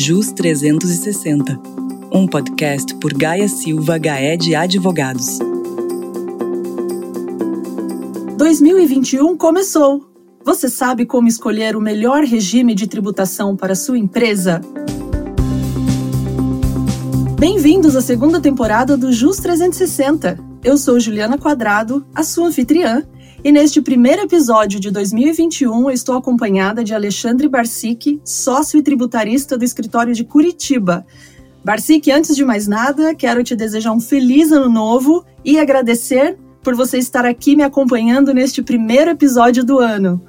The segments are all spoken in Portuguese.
JUS 360, um podcast por Gaia Silva Gaed Advogados. 2021 começou. Você sabe como escolher o melhor regime de tributação para sua empresa? Bem-vindos à segunda temporada do JUS 360. Eu sou Juliana Quadrado, a sua anfitriã, e neste primeiro episódio de 2021 eu estou acompanhada de Alexandre Barsic, sócio e tributarista do escritório de Curitiba. Barsic, antes de mais nada, quero te desejar um feliz ano novo e agradecer por você estar aqui me acompanhando neste primeiro episódio do ano.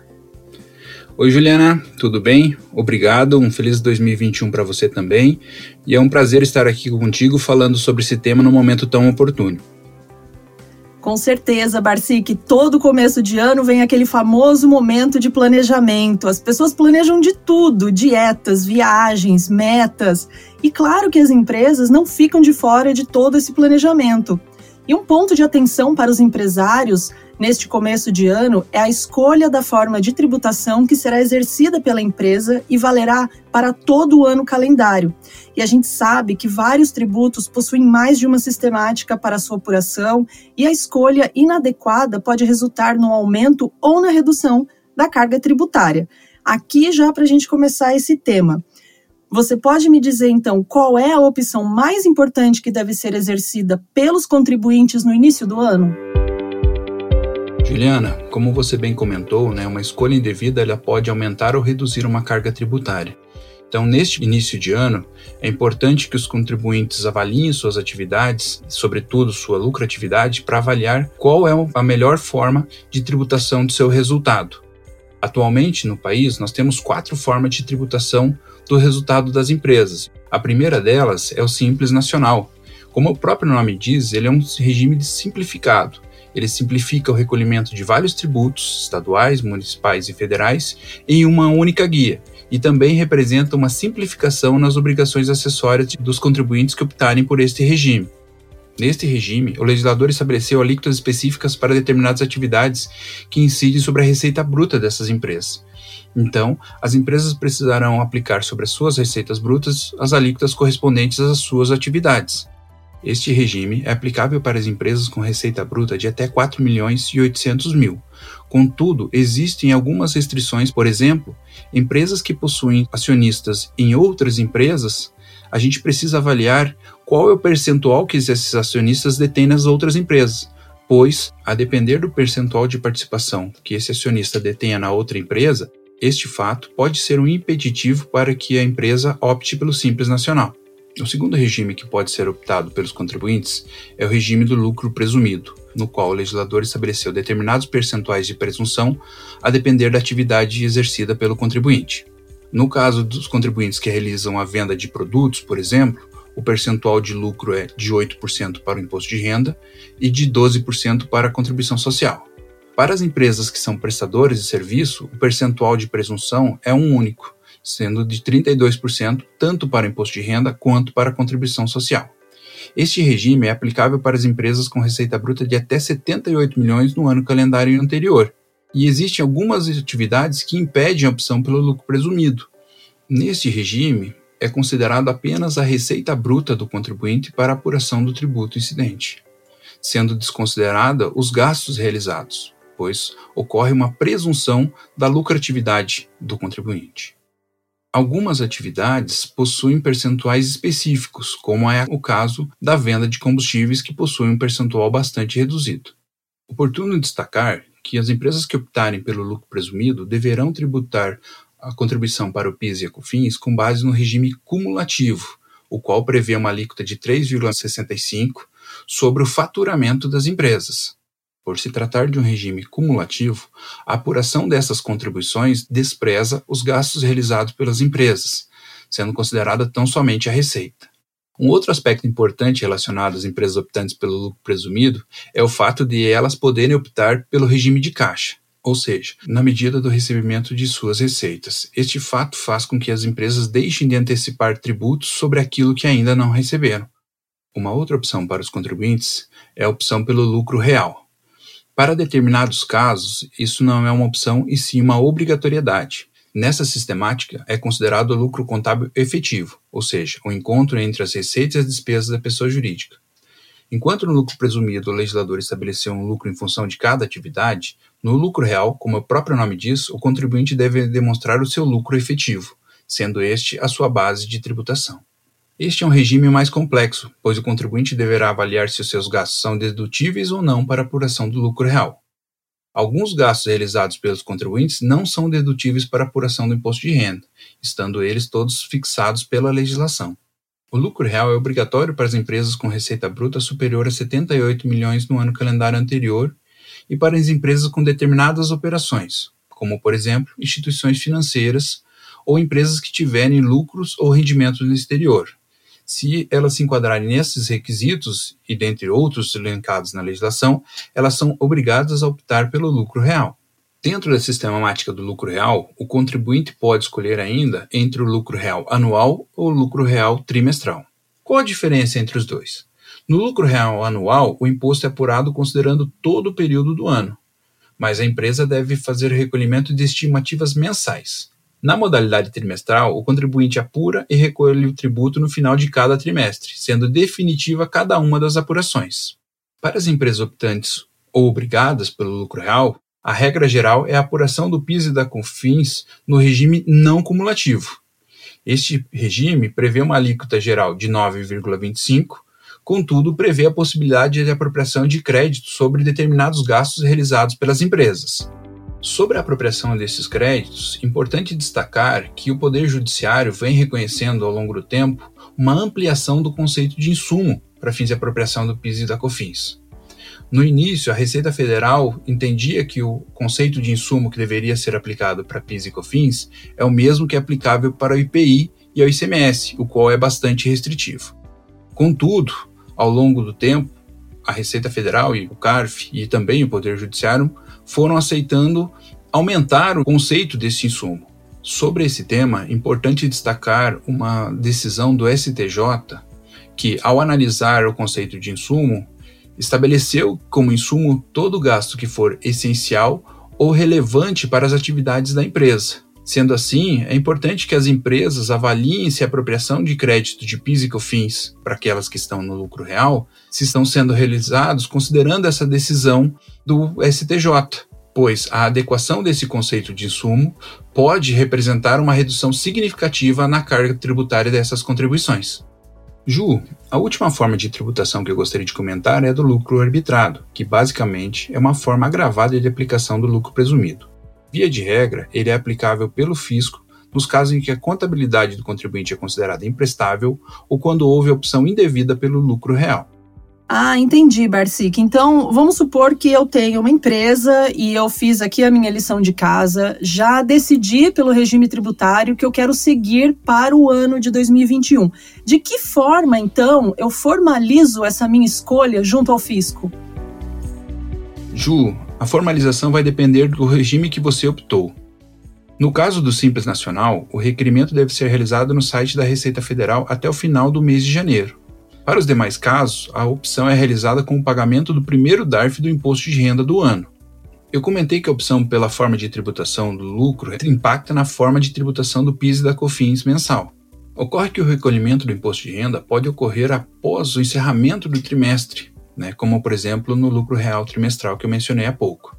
Oi, Juliana, tudo bem? Obrigado, um feliz 2021 para você também. E é um prazer estar aqui contigo falando sobre esse tema no momento tão oportuno. Com certeza, Barcic, todo começo de ano vem aquele famoso momento de planejamento. As pessoas planejam de tudo: dietas, viagens, metas. E claro que as empresas não ficam de fora de todo esse planejamento. E um ponto de atenção para os empresários neste começo de ano é a escolha da forma de tributação que será exercida pela empresa e valerá para todo o ano calendário. E a gente sabe que vários tributos possuem mais de uma sistemática para sua apuração e a escolha inadequada pode resultar no aumento ou na redução da carga tributária. Aqui já para a gente começar esse tema. Você pode me dizer então qual é a opção mais importante que deve ser exercida pelos contribuintes no início do ano? Juliana, como você bem comentou, né, uma escolha indevida ela pode aumentar ou reduzir uma carga tributária. Então, neste início de ano, é importante que os contribuintes avaliem suas atividades, sobretudo sua lucratividade, para avaliar qual é a melhor forma de tributação do seu resultado. Atualmente, no país, nós temos quatro formas de tributação do resultado das empresas. A primeira delas é o Simples Nacional. Como o próprio nome diz, ele é um regime simplificado. Ele simplifica o recolhimento de vários tributos estaduais, municipais e federais em uma única guia e também representa uma simplificação nas obrigações acessórias dos contribuintes que optarem por este regime. Neste regime, o legislador estabeleceu alíquotas específicas para determinadas atividades que incidem sobre a receita bruta dessas empresas. Então, as empresas precisarão aplicar sobre as suas receitas brutas as alíquotas correspondentes às suas atividades. Este regime é aplicável para as empresas com receita bruta de até 4 milhões e 800 mil. Contudo, existem algumas restrições, por exemplo, empresas que possuem acionistas em outras empresas, a gente precisa avaliar qual é o percentual que esses acionistas detêm nas outras empresas, pois, a depender do percentual de participação que esse acionista detenha na outra empresa, este fato pode ser um impeditivo para que a empresa opte pelo Simples Nacional. O segundo regime que pode ser optado pelos contribuintes é o regime do lucro presumido, no qual o legislador estabeleceu determinados percentuais de presunção a depender da atividade exercida pelo contribuinte. No caso dos contribuintes que realizam a venda de produtos, por exemplo, o percentual de lucro é de 8% para o imposto de renda e de 12% para a contribuição social. Para as empresas que são prestadores de serviço, o percentual de presunção é um único, sendo de 32% tanto para imposto de renda quanto para contribuição social. Este regime é aplicável para as empresas com receita bruta de até 78 milhões no ano calendário anterior, e existem algumas atividades que impedem a opção pelo lucro presumido. Neste regime, é considerado apenas a receita bruta do contribuinte para apuração do tributo incidente, sendo desconsiderada os gastos realizados pois ocorre uma presunção da lucratividade do contribuinte. Algumas atividades possuem percentuais específicos, como é o caso da venda de combustíveis, que possui um percentual bastante reduzido. Oportuno destacar que as empresas que optarem pelo lucro presumido deverão tributar a contribuição para o PIS e a COFINS com base no regime cumulativo, o qual prevê uma alíquota de 3,65 sobre o faturamento das empresas. Por se tratar de um regime cumulativo, a apuração dessas contribuições despreza os gastos realizados pelas empresas, sendo considerada tão somente a receita. Um outro aspecto importante relacionado às empresas optantes pelo lucro presumido é o fato de elas poderem optar pelo regime de caixa, ou seja, na medida do recebimento de suas receitas. Este fato faz com que as empresas deixem de antecipar tributos sobre aquilo que ainda não receberam. Uma outra opção para os contribuintes é a opção pelo lucro real, para determinados casos, isso não é uma opção e sim uma obrigatoriedade, Nessa sistemática, é considerado lucro contábil efetivo, ou seja, o encontro entre as receitas e as despesas da pessoa jurídica. Enquanto no lucro presumido o legislador estabeleceu um lucro em função de cada atividade, no lucro real, como o próprio nome diz, o contribuinte deve demonstrar o seu lucro efetivo, sendo este a sua base de tributação. Este é um regime mais complexo, pois o contribuinte deverá avaliar se os seus gastos são dedutíveis ou não para apuração do lucro real. Alguns gastos realizados pelos contribuintes não são dedutíveis para apuração do imposto de renda, estando eles todos fixados pela legislação. O lucro real é obrigatório para as empresas com receita bruta superior a 78 milhões no ano calendário anterior e para as empresas com determinadas operações, como, por exemplo, instituições financeiras ou empresas que tiverem lucros ou rendimentos no exterior. Se elas se enquadrarem nesses requisitos, e dentre outros elencados na legislação, elas são obrigadas a optar pelo lucro real. Dentro da sistemática do lucro real, o contribuinte pode escolher ainda entre o lucro real anual ou o lucro real trimestral. Qual a diferença entre os dois? No lucro real anual, o imposto é apurado considerando todo o período do ano, mas a empresa deve fazer recolhimento de estimativas mensais. Na modalidade trimestral, o contribuinte apura e recolhe o tributo no final de cada trimestre, sendo definitiva cada uma das apurações. Para as empresas optantes ou obrigadas pelo lucro real, a regra geral é a apuração do PIS e da COFINS no regime não cumulativo. Este regime prevê uma alíquota geral de 9,25 Contudo, prevê a possibilidade de apropriação de crédito sobre determinados gastos realizados pelas empresas. Sobre a apropriação desses créditos, importante destacar que o Poder Judiciário vem reconhecendo ao longo do tempo uma ampliação do conceito de insumo para fins de apropriação do PIS e da COFINS. No início, a Receita Federal entendia que o conceito de insumo que deveria ser aplicado para PIS e COFINS é o mesmo que é aplicável para o IPI e ao ICMS, o qual é bastante restritivo. Contudo, ao longo do tempo, a Receita Federal e o CARF e também o Poder Judiciário foram aceitando aumentar o conceito desse insumo. Sobre esse tema, é importante destacar uma decisão do STJ que, ao analisar o conceito de insumo, estabeleceu como insumo todo gasto que for essencial ou relevante para as atividades da empresa, Sendo assim, é importante que as empresas avaliem se a apropriação de crédito de PIS e COFINS para aquelas que estão no lucro real se estão sendo realizados considerando essa decisão do STJ, pois a adequação desse conceito de insumo pode representar uma redução significativa na carga tributária dessas contribuições. Ju, a última forma de tributação que eu gostaria de comentar é do lucro arbitrado, que basicamente é uma forma agravada de aplicação do lucro presumido. Via de regra, ele é aplicável pelo fisco nos casos em que a contabilidade do contribuinte é considerada imprestável ou quando houve opção indevida pelo lucro real. Ah, entendi, Barcic. Então, vamos supor que eu tenho uma empresa e eu fiz aqui a minha lição de casa, já decidi pelo regime tributário que eu quero seguir para o ano de 2021. De que forma, então, eu formalizo essa minha escolha junto ao fisco? Ju, a formalização vai depender do regime que você optou. No caso do Simples Nacional, o requerimento deve ser realizado no site da Receita Federal até o final do mês de janeiro. Para os demais casos, a opção é realizada com o pagamento do primeiro DARF do imposto de renda do ano. Eu comentei que a opção pela forma de tributação do lucro impacta na forma de tributação do PIS e da COFINS mensal. Ocorre que o recolhimento do imposto de renda pode ocorrer após o encerramento do trimestre, né, como por exemplo no lucro real trimestral que eu mencionei há pouco.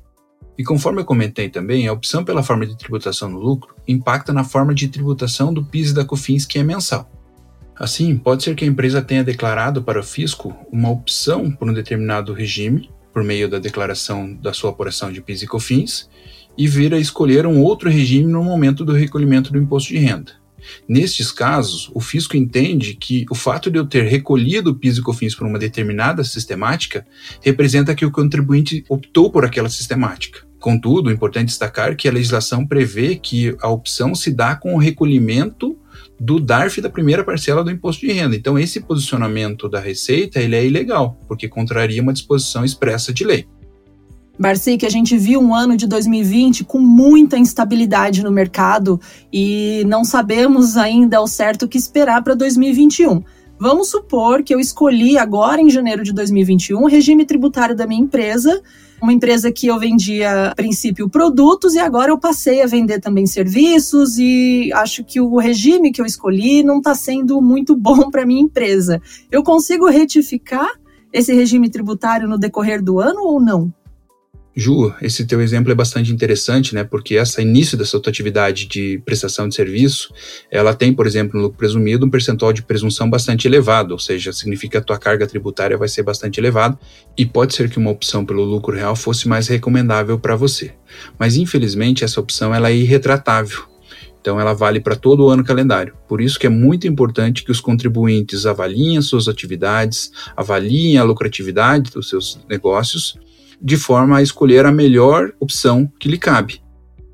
E conforme eu comentei também, a opção pela forma de tributação no lucro impacta na forma de tributação do PIS e da COFINS que é mensal. Assim, pode ser que a empresa tenha declarado para o fisco uma opção por um determinado regime, por meio da declaração da sua apuração de PIS e COFINS, e vir a escolher um outro regime no momento do recolhimento do imposto de renda. Nestes casos, o fisco entende que o fato de eu ter recolhido PIS e COFINS por uma determinada sistemática representa que o contribuinte optou por aquela sistemática. Contudo, é importante destacar que a legislação prevê que a opção se dá com o recolhimento do DARF da primeira parcela do imposto de renda. Então, esse posicionamento da Receita ele é ilegal, porque contraria uma disposição expressa de lei. Barci, que a gente viu um ano de 2020 com muita instabilidade no mercado e não sabemos ainda ao certo o que esperar para 2021. Vamos supor que eu escolhi agora em janeiro de 2021 o regime tributário da minha empresa uma empresa que eu vendia, a princípio, produtos e agora eu passei a vender também serviços e acho que o regime que eu escolhi não está sendo muito bom para minha empresa. Eu consigo retificar esse regime tributário no decorrer do ano ou não? Ju, esse teu exemplo é bastante interessante, né? Porque essa início dessa tua atividade de prestação de serviço, ela tem, por exemplo, no lucro presumido, um percentual de presunção bastante elevado, ou seja, significa que a tua carga tributária vai ser bastante elevada e pode ser que uma opção pelo lucro real fosse mais recomendável para você. Mas infelizmente essa opção ela é irretratável. Então ela vale para todo o ano calendário. Por isso que é muito importante que os contribuintes avaliem suas atividades, avaliem a lucratividade dos seus negócios de forma a escolher a melhor opção que lhe cabe.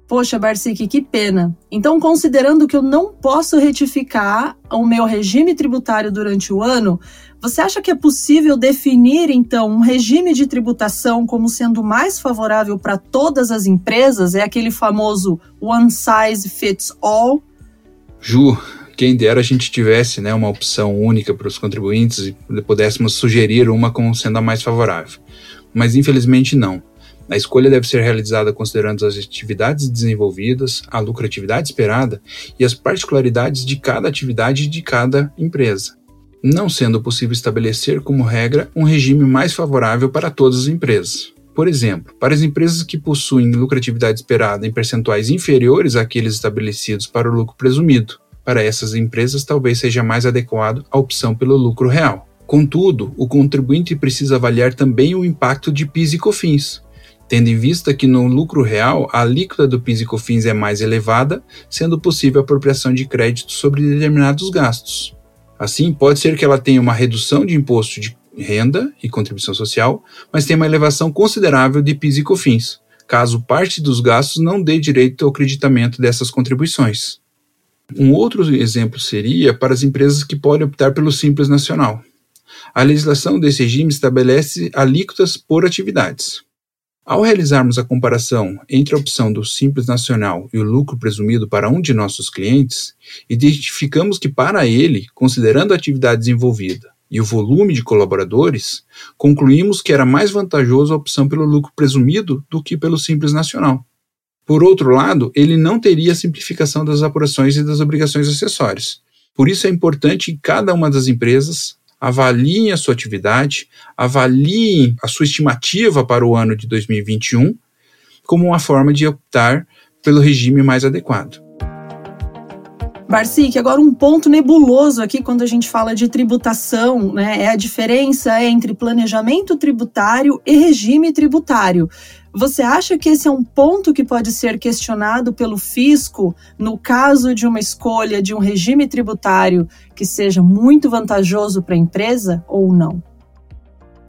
Poxa, Barcic, que pena. Então, considerando que eu não posso retificar o meu regime tributário durante o ano, você acha que é possível definir, então, um regime de tributação como sendo mais favorável para todas as empresas? É aquele famoso one size fits all? Ju, quem dera a gente tivesse né, uma opção única para os contribuintes e pudéssemos sugerir uma como sendo a mais favorável mas infelizmente não. A escolha deve ser realizada considerando as atividades desenvolvidas, a lucratividade esperada e as particularidades de cada atividade de cada empresa, não sendo possível estabelecer como regra um regime mais favorável para todas as empresas. Por exemplo, para as empresas que possuem lucratividade esperada em percentuais inferiores àqueles estabelecidos para o lucro presumido, para essas empresas talvez seja mais adequado a opção pelo lucro real. Contudo, o contribuinte precisa avaliar também o impacto de PIS e COFINS, tendo em vista que no lucro real a alíquota do PIS e COFINS é mais elevada, sendo possível apropriação de crédito sobre determinados gastos. Assim, pode ser que ela tenha uma redução de imposto de renda e contribuição social, mas tenha uma elevação considerável de PIS e COFINS, caso parte dos gastos não dê direito ao creditamento dessas contribuições. Um outro exemplo seria para as empresas que podem optar pelo Simples Nacional. A legislação desse regime estabelece alíquotas por atividades. Ao realizarmos a comparação entre a opção do Simples Nacional e o lucro presumido para um de nossos clientes, identificamos que para ele, considerando a atividade desenvolvida e o volume de colaboradores, concluímos que era mais vantajoso a opção pelo lucro presumido do que pelo Simples Nacional. Por outro lado, ele não teria a simplificação das apurações e das obrigações acessórias. Por isso é importante que cada uma das empresas avaliem a sua atividade, avaliem a sua estimativa para o ano de 2021 como uma forma de optar pelo regime mais adequado. Barcic, agora um ponto nebuloso aqui quando a gente fala de tributação, né? É a diferença entre planejamento tributário e regime tributário. Você acha que esse é um ponto que pode ser questionado pelo fisco no caso de uma escolha de um regime tributário que seja muito vantajoso para a empresa ou não?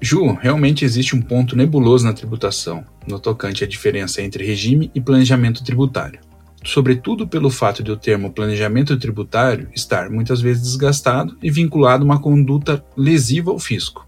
Ju, realmente existe um ponto nebuloso na tributação, no tocante à diferença entre regime e planejamento tributário. Sobretudo pelo fato de o termo planejamento tributário estar muitas vezes desgastado e vinculado a uma conduta lesiva ao fisco.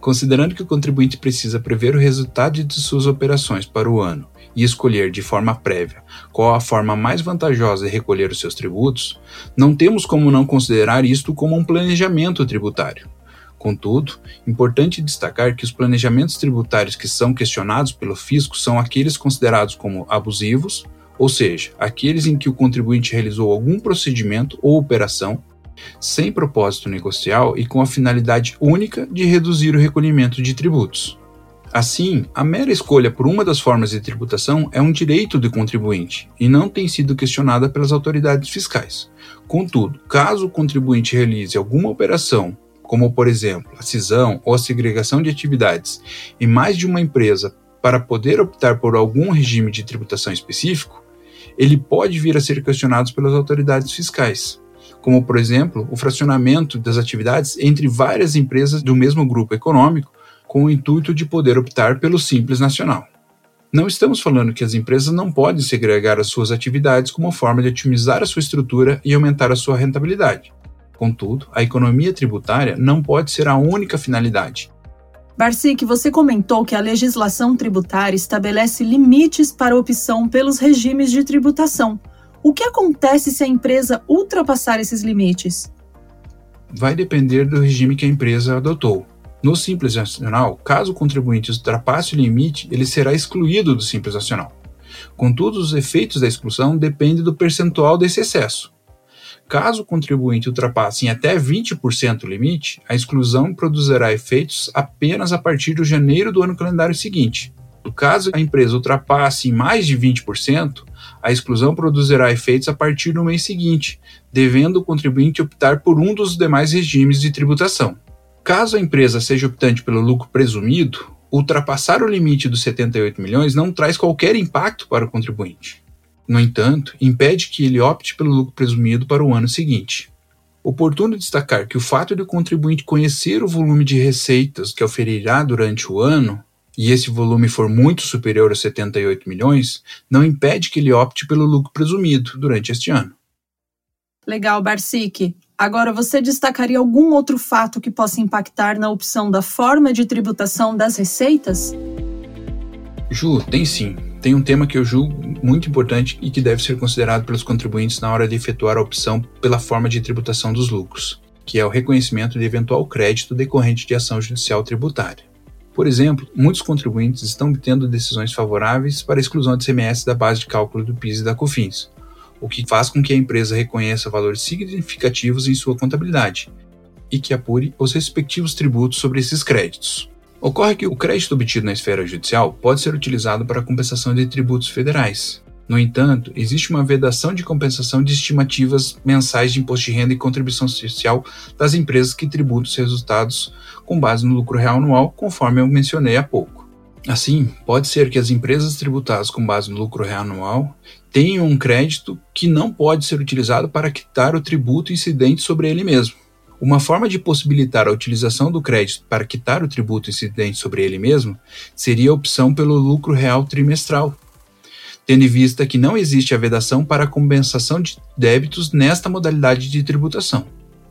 Considerando que o contribuinte precisa prever o resultado de suas operações para o ano e escolher de forma prévia qual a forma mais vantajosa de recolher os seus tributos, não temos como não considerar isto como um planejamento tributário. Contudo, importante destacar que os planejamentos tributários que são questionados pelo fisco são aqueles considerados como abusivos, ou seja, aqueles em que o contribuinte realizou algum procedimento ou operação sem propósito negocial e com a finalidade única de reduzir o recolhimento de tributos. Assim, a mera escolha por uma das formas de tributação é um direito do contribuinte e não tem sido questionada pelas autoridades fiscais. Contudo, caso o contribuinte realize alguma operação, como por exemplo a cisão ou a segregação de atividades em mais de uma empresa para poder optar por algum regime de tributação específico, ele pode vir a ser questionado pelas autoridades fiscais como, por exemplo, o fracionamento das atividades entre várias empresas do mesmo grupo econômico, com o intuito de poder optar pelo Simples Nacional. Não estamos falando que as empresas não podem segregar as suas atividades como forma de otimizar a sua estrutura e aumentar a sua rentabilidade. Contudo, a economia tributária não pode ser a única finalidade. Barcic, você comentou que a legislação tributária estabelece limites para opção pelos regimes de tributação. O que acontece se a empresa ultrapassar esses limites? Vai depender do regime que a empresa adotou. No Simples Nacional, caso o contribuinte ultrapasse o limite, ele será excluído do Simples Nacional. Contudo, os efeitos da exclusão dependem do percentual desse excesso. Caso o contribuinte ultrapasse em até 20% o limite, a exclusão produzirá efeitos apenas a partir de janeiro do ano calendário seguinte. No caso a empresa ultrapasse em mais de 20%, a exclusão produzirá efeitos a partir do mês seguinte, devendo o contribuinte optar por um dos demais regimes de tributação. Caso a empresa seja optante pelo lucro presumido, ultrapassar o limite dos 78 milhões não traz qualquer impacto para o contribuinte. No entanto, impede que ele opte pelo lucro presumido para o ano seguinte. Oportuno destacar que o fato de o contribuinte conhecer o volume de receitas que oferirá durante o ano, e esse volume for muito superior a 78 milhões, não impede que ele opte pelo lucro presumido durante este ano. Legal, Barsic. Agora, você destacaria algum outro fato que possa impactar na opção da forma de tributação das receitas? Ju, tem sim. Tem um tema que eu julgo muito importante e que deve ser considerado pelos contribuintes na hora de efetuar a opção pela forma de tributação dos lucros, que é o reconhecimento de eventual crédito decorrente de ação judicial tributária. Por exemplo, muitos contribuintes estão obtendo decisões favoráveis para a exclusão de CMS da base de cálculo do PIS e da COFINS, o que faz com que a empresa reconheça valores significativos em sua contabilidade e que apure os respectivos tributos sobre esses créditos. Ocorre que o crédito obtido na esfera judicial pode ser utilizado para compensação de tributos federais. No entanto, existe uma vedação de compensação de estimativas mensais de imposto de renda e contribuição social das empresas que tributam os resultados com base no lucro real anual, conforme eu mencionei há pouco. Assim, pode ser que as empresas tributadas com base no lucro real anual tenham um crédito que não pode ser utilizado para quitar o tributo incidente sobre ele mesmo. Uma forma de possibilitar a utilização do crédito para quitar o tributo incidente sobre ele mesmo seria a opção pelo lucro real trimestral, tendo em vista que não existe a vedação para a compensação de débitos nesta modalidade de tributação.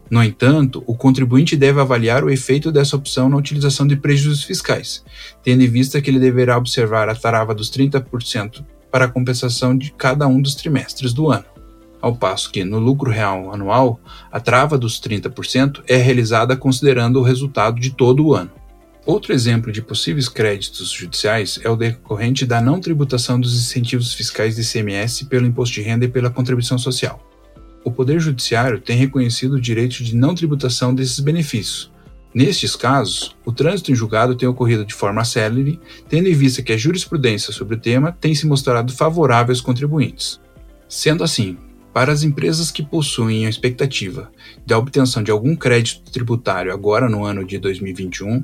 No entanto, o contribuinte deve avaliar o efeito dessa opção na utilização de prejuízos fiscais, tendo em vista que ele deverá observar a trava dos 30% para a compensação de cada um dos trimestres do ano. Ao passo que, no lucro real anual, a trava dos 30% é realizada considerando o resultado de todo o ano. Outro exemplo de possíveis créditos judiciais é o decorrente da não tributação dos incentivos fiscais de ICMS pelo imposto de renda e pela contribuição social o Poder Judiciário tem reconhecido o direito de não tributação desses benefícios. Nestes casos, o trânsito em julgado tem ocorrido de forma célere, tendo em vista que a jurisprudência sobre o tema tem se mostrado favorável aos contribuintes. Sendo assim, para as empresas que possuem a expectativa da obtenção de algum crédito tributário agora no ano de 2021,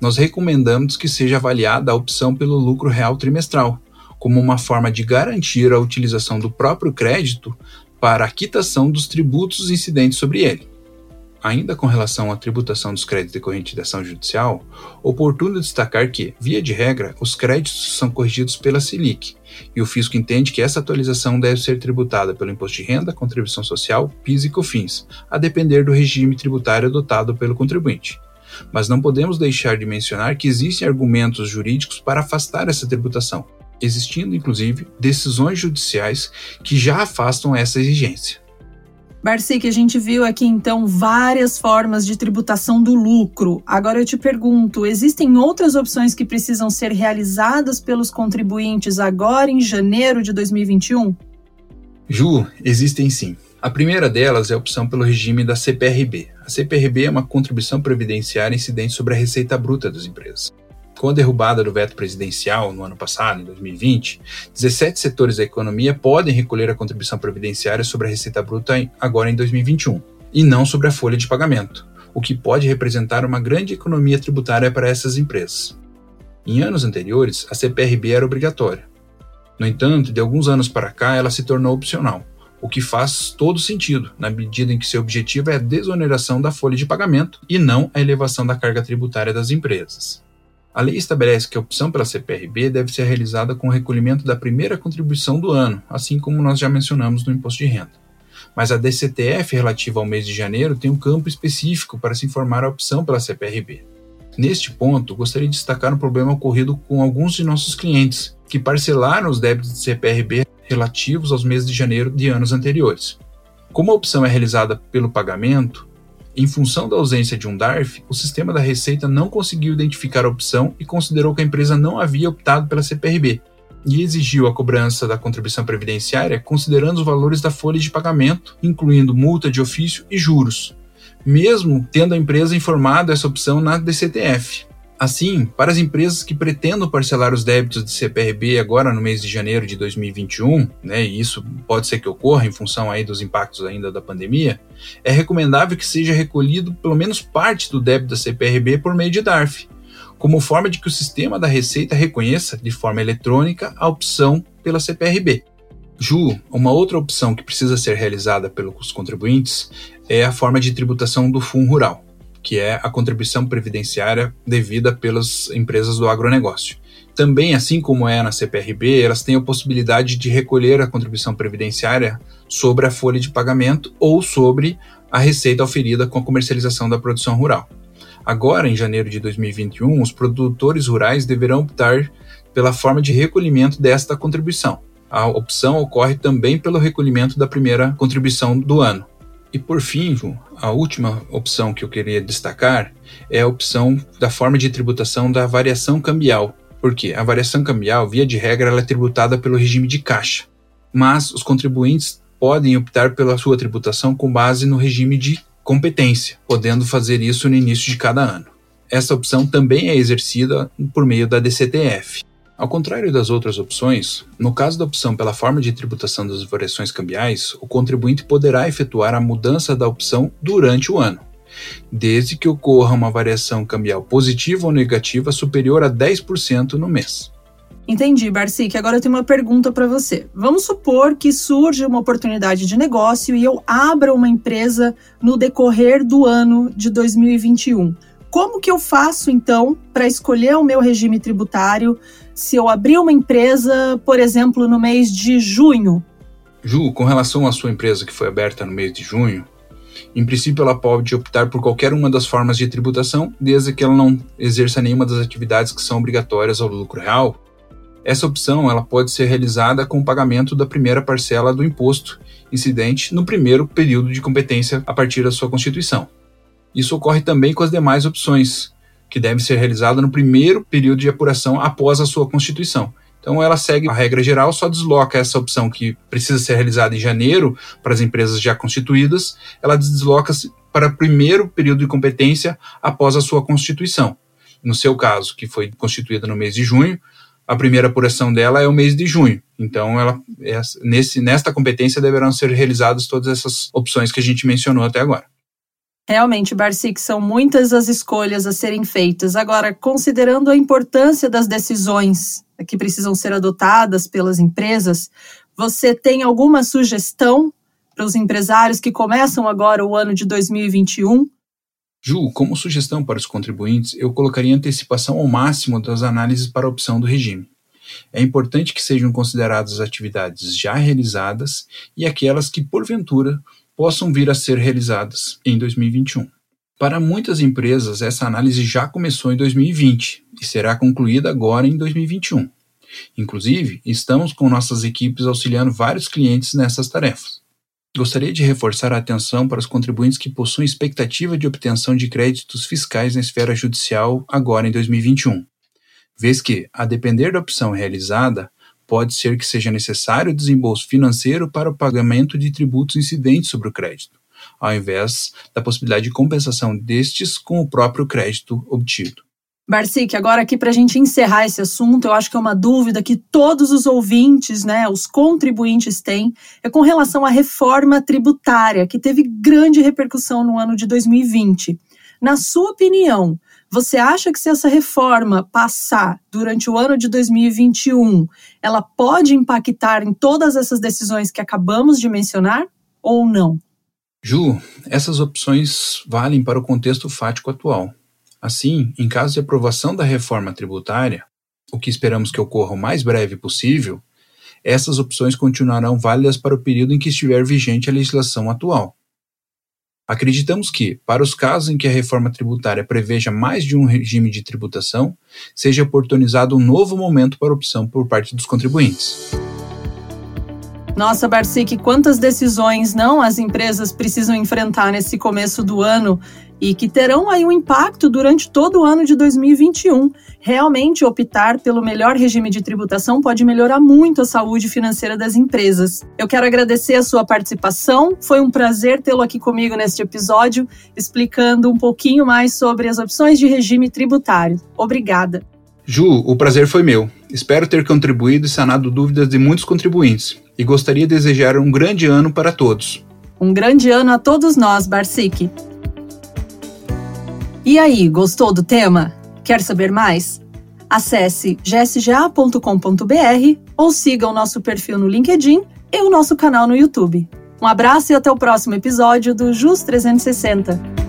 nós recomendamos que seja avaliada a opção pelo lucro real trimestral, como uma forma de garantir a utilização do próprio crédito para a quitação dos tributos incidentes sobre ele. Ainda com relação à tributação dos créditos decorrentes da ação judicial, oportuno destacar que, via de regra, os créditos são corrigidos pela Selic, e o fisco entende que essa atualização deve ser tributada pelo imposto de renda, contribuição social, PIS e COFINS, a depender do regime tributário adotado pelo contribuinte. Mas não podemos deixar de mencionar que existem argumentos jurídicos para afastar essa tributação, existindo inclusive decisões judiciais que já afastam essa exigência. Barci, a gente viu aqui então várias formas de tributação do lucro. Agora eu te pergunto: existem outras opções que precisam ser realizadas pelos contribuintes agora em janeiro de 2021? Ju, existem sim. A primeira delas é a opção pelo regime da CPRB. A CPRB é uma contribuição previdenciária incidente sobre a receita bruta das empresas. Com a derrubada do veto presidencial no ano passado, em 2020, 17 setores da economia podem recolher a contribuição previdenciária sobre a receita bruta agora em 2021, e não sobre a folha de pagamento, o que pode representar uma grande economia tributária para essas empresas. Em anos anteriores, a CPRB era obrigatória. No entanto, de alguns anos para cá, ela se tornou opcional, o que faz todo sentido, na medida em que seu objetivo é a desoneração da folha de pagamento e não a elevação da carga tributária das empresas. A lei estabelece que a opção pela CPRB deve ser realizada com o recolhimento da primeira contribuição do ano, assim como nós já mencionamos no imposto de renda. Mas a DCTF relativa ao mês de janeiro tem um campo específico para se informar a opção pela CPRB. Neste ponto, gostaria de destacar um problema ocorrido com alguns de nossos clientes, que parcelaram os débitos de CPRB relativos aos meses de janeiro de anos anteriores. Como a opção é realizada pelo pagamento, Em função da ausência de um DARF, o sistema da Receita não conseguiu identificar a opção e considerou que a empresa não havia optado pela CPRB, e exigiu a cobrança da contribuição previdenciária considerando os valores da folha de pagamento, incluindo multa de ofício e juros, mesmo tendo a empresa informado essa opção na DCTF. Assim, para as empresas que pretendam parcelar os débitos de CPRB agora no mês de janeiro de 2021, né, e isso pode ser que ocorra em função aí dos impactos ainda da pandemia, é recomendável que seja recolhido pelo menos parte do débito da CPRB por meio de DARF, como forma de que o sistema da Receita reconheça de forma eletrônica a opção pela CPRB. Ju, uma outra opção que precisa ser realizada pelos contribuintes é a forma de tributação do Fundo Rural, que é a contribuição previdenciária devida pelas empresas do agronegócio. Também, assim como é na CPRB, elas têm a possibilidade de recolher a contribuição previdenciária sobre a folha de pagamento ou sobre a receita oferida com a comercialização da produção rural. Agora, em janeiro de 2021, os produtores rurais deverão optar pela forma de recolhimento desta contribuição. A opção ocorre também pelo recolhimento da primeira contribuição do ano. E por fim, a última opção que eu queria destacar é a opção da forma de tributação da variação cambial. Porque a variação cambial, via de regra, ela é tributada pelo regime de caixa. Mas os contribuintes podem optar pela sua tributação com base no regime de competência, podendo fazer isso no início de cada ano. Essa opção também é exercida por meio da DCTF. Ao contrário das outras opções, no caso da opção pela forma de tributação das variações cambiais, o contribuinte poderá efetuar a mudança da opção durante o ano, desde que ocorra uma variação cambial positiva ou negativa superior a 10% no mês. Entendi, Barcic. Agora eu tenho uma pergunta para você. Vamos supor que surge uma oportunidade de negócio e eu abra uma empresa no decorrer do ano de 2021. Como que eu faço então para escolher o meu regime tributário se eu abrir uma empresa, por exemplo, no mês de junho? Ju, com relação à sua empresa que foi aberta no mês de junho, em princípio ela pode optar por qualquer uma das formas de tributação, desde que ela não exerça nenhuma das atividades que são obrigatórias ao lucro real essa opção ela pode ser realizada com o pagamento da primeira parcela do imposto incidente no primeiro período de competência a partir da sua constituição. Isso ocorre também com as demais opções, que devem ser realizadas no primeiro período de apuração após a sua constituição. Então ela segue a regra geral, só desloca essa opção que precisa ser realizada em janeiro para as empresas já constituídas, ela desloca-se para o primeiro período de competência após a sua constituição. No seu caso, que foi constituída no mês de junho, a primeira apuração dela é o mês de junho. Então, ela, nesse, nesta competência deverão ser realizadas todas essas opções que a gente mencionou até agora. Realmente, Barcic, são muitas as escolhas a serem feitas. Agora, considerando a importância das decisões que precisam ser adotadas pelas empresas, você tem alguma sugestão para os empresários que começam agora o ano de 2021 Ju, como sugestão para os contribuintes, eu colocaria antecipação ao máximo das análises para a opção do regime. É importante que sejam consideradas as atividades já realizadas e aquelas que, porventura, possam vir a ser realizadas em 2021. Para muitas empresas, essa análise já começou em 2020 e será concluída agora em 2021. Inclusive, estamos com nossas equipes auxiliando vários clientes nessas tarefas. Gostaria de reforçar a atenção para os contribuintes que possuem expectativa de obtenção de créditos fiscais na esfera judicial agora em 2021, vez que, a depender da opção realizada, pode ser que seja necessário desembolso financeiro para o pagamento de tributos incidentes sobre o crédito, ao invés da possibilidade de compensação destes com o próprio crédito obtido. Barcic, agora aqui para a gente encerrar esse assunto, eu acho que é uma dúvida que todos os ouvintes, né, os contribuintes têm, é com relação à reforma tributária, que teve grande repercussão no ano de 2020. Na sua opinião, você acha que se essa reforma passar durante o ano de 2021, ela pode impactar em todas essas decisões que acabamos de mencionar ou não? Ju, essas opções valem para o contexto fático atual. Assim, em caso de aprovação da reforma tributária, o que esperamos que ocorra o mais breve possível, essas opções continuarão válidas para o período em que estiver vigente a legislação atual. Acreditamos que, para os casos em que a reforma tributária preveja mais de um regime de tributação, seja oportunizado um novo momento para opção por parte dos contribuintes. Nossa, Barcic, quantas decisões não as empresas precisam enfrentar nesse começo do ano e que terão aí um impacto durante todo o ano de 2021. Realmente, optar pelo melhor regime de tributação pode melhorar muito a saúde financeira das empresas. Eu quero agradecer a sua participação. Foi um prazer tê-lo aqui comigo neste episódio, explicando um pouquinho mais sobre as opções de regime tributário. Obrigada. Ju, o prazer foi meu. Espero ter contribuído e sanado dúvidas de muitos contribuintes e gostaria de desejar um grande ano para todos. Um grande ano a todos nós, Barsic. E aí, gostou do tema? Quer saber mais? Acesse gsga.com.br ou siga o nosso perfil no LinkedIn e o nosso canal no YouTube. Um abraço e até o próximo episódio do JUS 360.